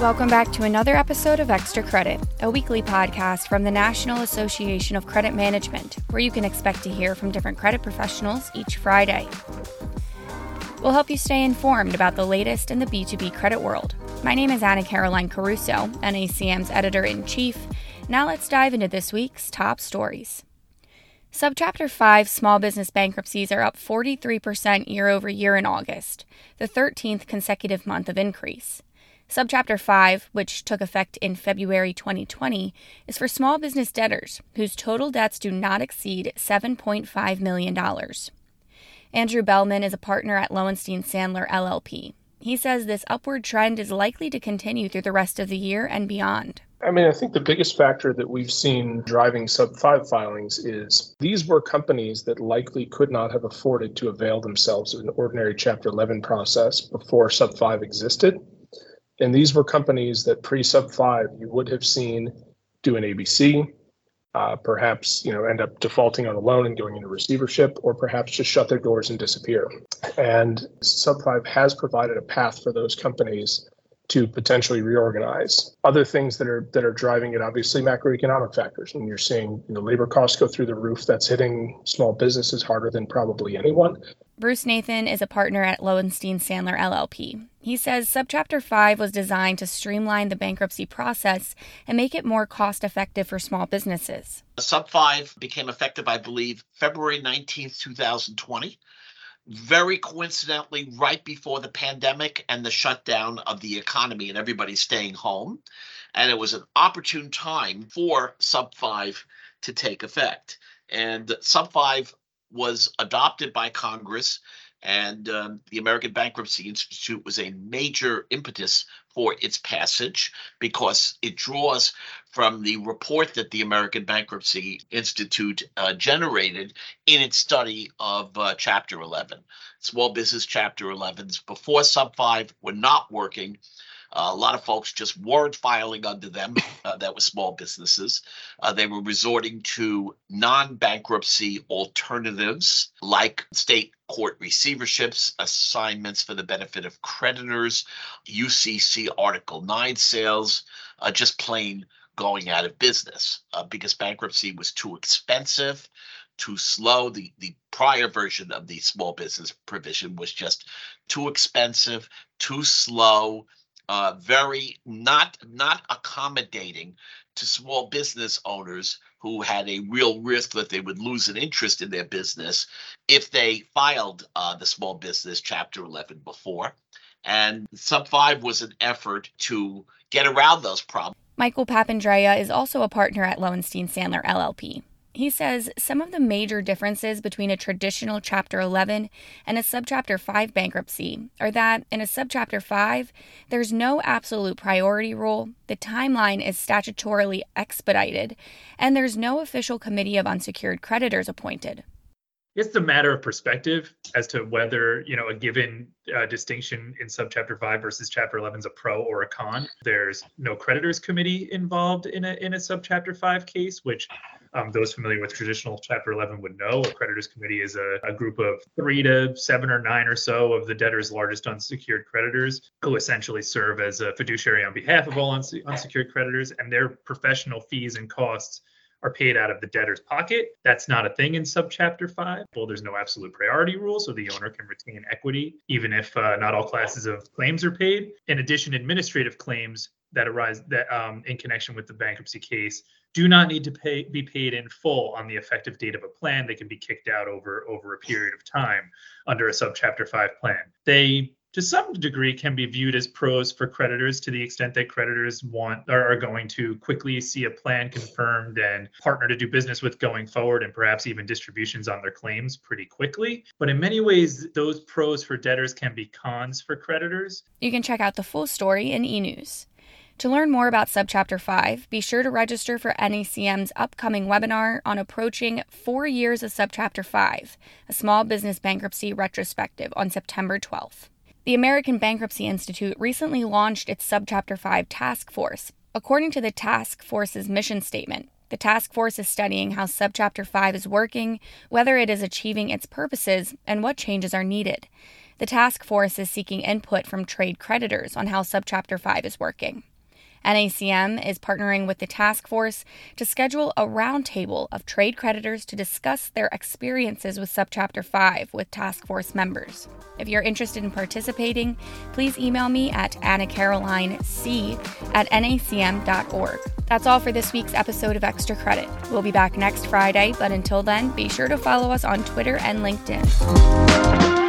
Welcome back to another episode of Extra Credit, a weekly podcast from the National Association of Credit Management, where you can expect to hear from different credit professionals each Friday. We'll help you stay informed about the latest in the B2B credit world. My name is Anna Caroline Caruso, NACM's editor in chief. Now let's dive into this week's top stories. Subchapter 5 small business bankruptcies are up 43% year over year in August, the 13th consecutive month of increase. Subchapter 5, which took effect in February 2020, is for small business debtors whose total debts do not exceed $7.5 million. Andrew Behlmann is a partner at Lowenstein Sandler LLP. He says this upward trend is likely to continue through the rest of the year and beyond. I mean, I think the biggest factor that we've seen driving sub 5 filings is these were companies that likely could not have afforded to avail themselves of an ordinary Chapter 11 process before sub 5 existed. And these were companies that pre sub five you would have seen do an ABC, uh, perhaps you know end up defaulting on a loan and going into receivership, or perhaps just shut their doors and disappear. And sub five has provided a path for those companies to potentially reorganize. Other things that are that are driving it, obviously macroeconomic factors. And you're seeing you know labor costs go through the roof. That's hitting small businesses harder than probably anyone. Bruce Nathan is a partner at Lowenstein Sandler LLP. He says Subchapter 5 was designed to streamline the bankruptcy process and make it more cost effective for small businesses. Sub 5 became effective, I believe, February 19th, 2020. Very coincidentally, right before the pandemic and the shutdown of the economy and everybody staying home. And it was an opportune time for Sub 5 to take effect. And Sub 5 was adopted by Congress, and um, the American Bankruptcy Institute was a major impetus for its passage because it draws from the report that the American Bankruptcy Institute uh, generated in its study of uh, Chapter 11. Small Business Chapter 11s before Sub 5 were not working uh, a lot of folks just weren't filing under them. Uh, that was small businesses. Uh, they were resorting to non bankruptcy alternatives like state court receiverships, assignments for the benefit of creditors, UCC Article 9 sales, uh, just plain going out of business uh, because bankruptcy was too expensive too slow. The the prior version of the small business provision was just too expensive, too slow, uh, very not not accommodating to small business owners who had a real risk that they would lose an interest in their business if they filed uh, the small business chapter 11 before. And sub 5 was an effort to get around those problems. Michael papandrea is also a partner at lowenstein sandler llp he says some of the major differences between a traditional Chapter 11 and a Subchapter 5 bankruptcy are that in a Subchapter 5, there's no absolute priority rule, the timeline is statutorily expedited, and there's no official committee of unsecured creditors appointed. It's a matter of perspective as to whether you know a given uh, distinction in subchapter five versus chapter 11 is a pro or a con. There's no creditors committee involved in a in a subchapter five case, which um, those familiar with traditional Chapter 11 would know. A creditors committee is a, a, group of three to seven or nine or so of the debtor's largest unsecured creditors who essentially serve as a fiduciary on behalf of all unse- unsecured creditors, and their professional fees and costs are paid out of the debtor's pocket. That's not a thing in subchapter 5. Well, there's no absolute priority rule, so the owner can retain equity even if uh, not all classes of claims are paid. In addition, administrative claims that arise that um, in connection with the bankruptcy case do not need to pay be paid in full on the effective date of a plan. They can be kicked out over over a period of time under a subchapter five plan. They to some degree can be viewed as pros for creditors to the extent that creditors want or are going to quickly see a plan confirmed and partner to do business with going forward and perhaps even distributions on their claims pretty quickly. But in many ways those pros for debtors can be cons for creditors. You can check out the full story in e-news. To learn more about Subchapter 5, be sure to register for NACM's upcoming webinar on approaching four years of Subchapter 5, a small business bankruptcy retrospective on September 12th. The American Bankruptcy Institute recently launched its Subchapter 5 task force. According to the task force's mission statement, the task force is studying how Subchapter 5 is working, whether it is achieving its purposes, and what changes are needed. The task force is seeking input from trade creditors on how Subchapter 5 is working. NACM is partnering with the task force to schedule a roundtable of trade creditors to discuss their experiences with Subchapter 5 with task force members. If you're interested in participating, please email me at annacarolinec at nacm.org. That's all for this week's episode of Extra Credit. We'll be back next Friday, but until then, be sure to follow us on Twitter and LinkedIn.